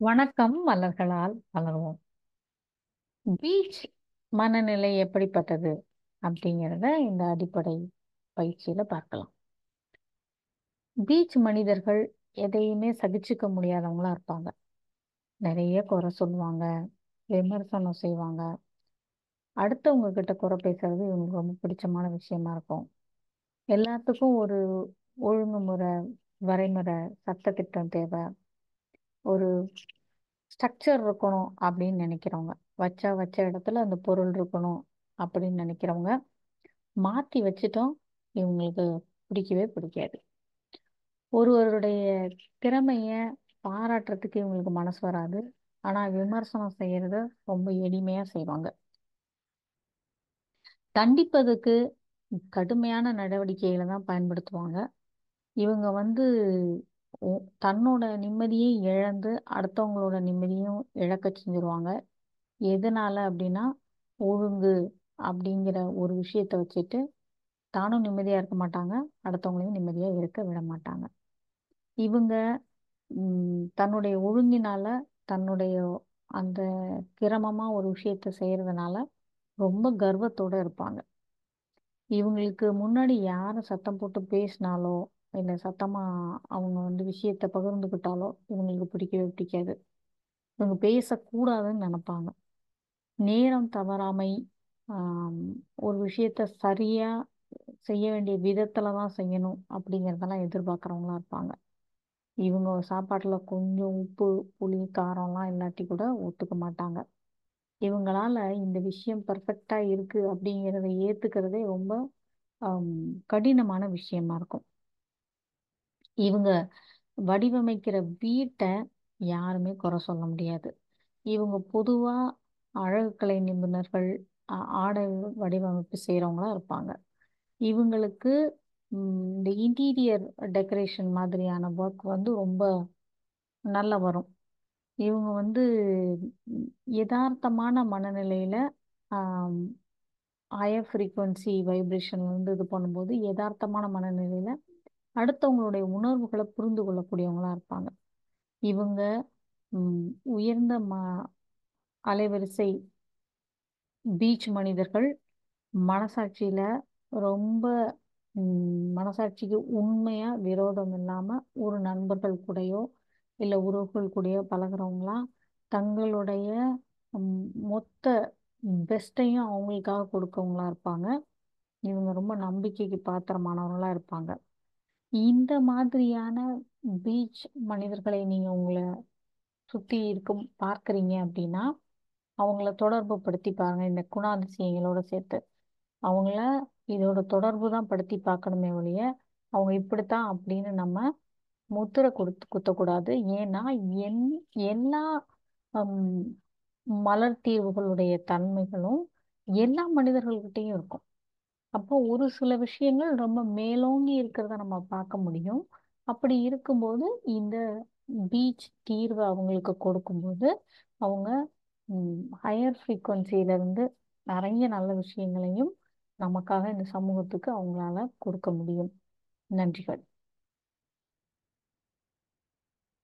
வணக்கம் மலர்களால் மலர்வோம் பீச் மனநிலை எப்படிப்பட்டது அப்படிங்கிறத இந்த அடிப்படை பயிற்சியில பார்க்கலாம். பீச் மனிதர்கள் எதையுமே சகிச்சுக்க முடியாதவங்களா இருப்பாங்க. நிறைய குறை சொல்லுவாங்க விமர்சனம் செய்வாங்க. அடுத்தவங்க கிட்ட குறை பேசுறது இவங்களுக்கு ரொம்ப பிடிச்சமான விஷயமா இருக்கும். எல்லாத்துக்கும் ஒரு ஒழுங்குமுறை வரைமுறை சட்டத்திட்டம் தேவை. ஒரு ஸ்ட்ரக்சர் இருக்கணும் அப்படின்னு நினைக்கிறவங்க. வச்சா வச்ச இடத்துல அந்த பொருள் இருக்கணும் அப்படின்னு நினைக்கிறவங்க மாற்றி வச்சிட்டோம் இவங்களுக்கு பிடிக்கவே பிடிக்காது. ஒருவருடைய திறமையை பாராட்டுறதுக்கு இவங்களுக்கு மனசு வராது. ஆனால் விமர்சனம் செய்கிறத ரொம்ப எளிமையாக செய்வாங்க. தண்டிப்பதுக்கு கடுமையான நடவடிக்கைகளை தான் பயன்படுத்துவாங்க. இவங்க வந்து தன்னோட நிம்மதியை இழந்து அடுத்தவங்களோட நிம்மதியும் இழக்க செஞ்சிருவாங்க. எதனால அப்படின்னா ஒழுங்கு அப்படிங்கிற ஒரு விஷயத்த வச்சுட்டு தானும் நிம்மதியா இருக்க மாட்டாங்க அடுத்தவங்களையும் நிம்மதியா இருக்க விட மாட்டாங்க. இவங்க ம், தன்னுடைய ஒழுங்கினால தன்னுடைய அந்த கிரமமா ஒரு விஷயத்த செய்யறதுனால ரொம்ப கர்வத்தோட இருப்பாங்க. இவங்களுக்கு முன்னாடி யாரும் சத்தம் போட்டு பேசினாலோ இல்லை சத்தமாக அவங்க வந்து விஷயத்த பகிர்ந்துக்கிட்டாலோ இவங்களுக்கு பிடிக்கவே பிடிக்காது. இவங்க பேசக்கூடாதுன்னு நினைப்பாங்க. நேரம் தவறாமை ஒரு விஷயத்த சரியாக செய்ய வேண்டிய விதத்தில் தான் செய்யணும் அப்படிங்கிறதெல்லாம் எதிர்பார்க்குறவங்களா இருப்பாங்க. இவங்க சாப்பாட்டில் கொஞ்சம் உப்பு புளி காரம்லாம் இல்லாட்டி கூட ஒத்துக்க மாட்டாங்க. இவங்களால இந்த விஷயம் பர்ஃபெக்டாக இருக்குது அப்படிங்கிறத ஏற்றுக்கிறதே ரொம்ப கடினமான விஷயமா இருக்கும். இவங்க வடிவமைக்கிற வீட்டை யாருமே குறை சொல்ல முடியாது. இவங்க பொதுவா அழகுக்கலை நிபுணர்கள் ஆ- ஆடை வடிவமைப்பு செய்கிறவங்களா இருப்பாங்க. இவங்களுக்கு இந்த இன்டீரியர் டெக்கரேஷன் மாதிரியான ஒர்க் வந்து ரொம்ப நல்லா வரும். இவங்க வந்து யதார்த்தமான மனநிலையில் ஹையர் ஃப்ரீக்குவன்சி வைப்ரேஷன் வந்து இது பண்ணும்போது யதார்த்தமான மனநிலையில் அடுத்தவங்களுடைய உணர்வுகளை புரிந்து கொள்ளக்கூடியவங்களா இருப்பாங்க. இவங்க உயர்ந்த ம அலைவரிசை பீச் மனிதர்கள் மனசாட்சியில ரொம்ப மனசாட்சிக்கு உண்மையா விரோதம் இல்லாம ஒரு நண்பர்கள் கூடயோ இல்ல உறவுகள் கூடயோ பழகுறவங்களா தங்களுடைய மொத்த பெஸ்ட்டையும் அவங்களுக்காக கொடுக்கவங்களா இருப்பாங்க. இவங்க ரொம்ப நம்பிக்கைக்கு பாத்திரமானவங்களா இருப்பாங்க. இந்த மாதிரியான பீச் மனிதர்களை நீங்க உங்களை சுத்தி இருக்கும் பார்க்குறீங்க அப்படின்னா அவங்கள தொடர்பு படுத்தி பாருங்க. இந்த குணாதிசயங்களோட சேர்த்து. அவங்கள இதோட தொடர்பு தான் படுத்தி பார்க்கணுமே ஒழிய அவங்க இப்படித்தான் அப்படின்னு நம்ம முத்திரை கொடுத்து குத்தக்கூடாது. ஏன்னா என் எல்லா மலர் தீர்வுகளுடைய தன்மைகளும் எல்லா மனிதர்கள்கிட்டையும் இருக்கும். அப்போ ஒரு சில விஷயங்கள் ரொம்ப மேலோங்கி இருக்கிறத நம்ம பார்க்க முடியும். அப்படி இருக்கும்போது இந்த பீச் தீர்வு அவங்களுக்கு கொடுக்கும்போது அவங்க ஹையர் ஃப்ரீக்குவென்சியிலேருந்து நிறைய நல்ல விஷயங்களையும் நமக்காக இந்த சமூகத்துக்கு அவங்களால கொடுக்க முடியும். நன்றிகள்.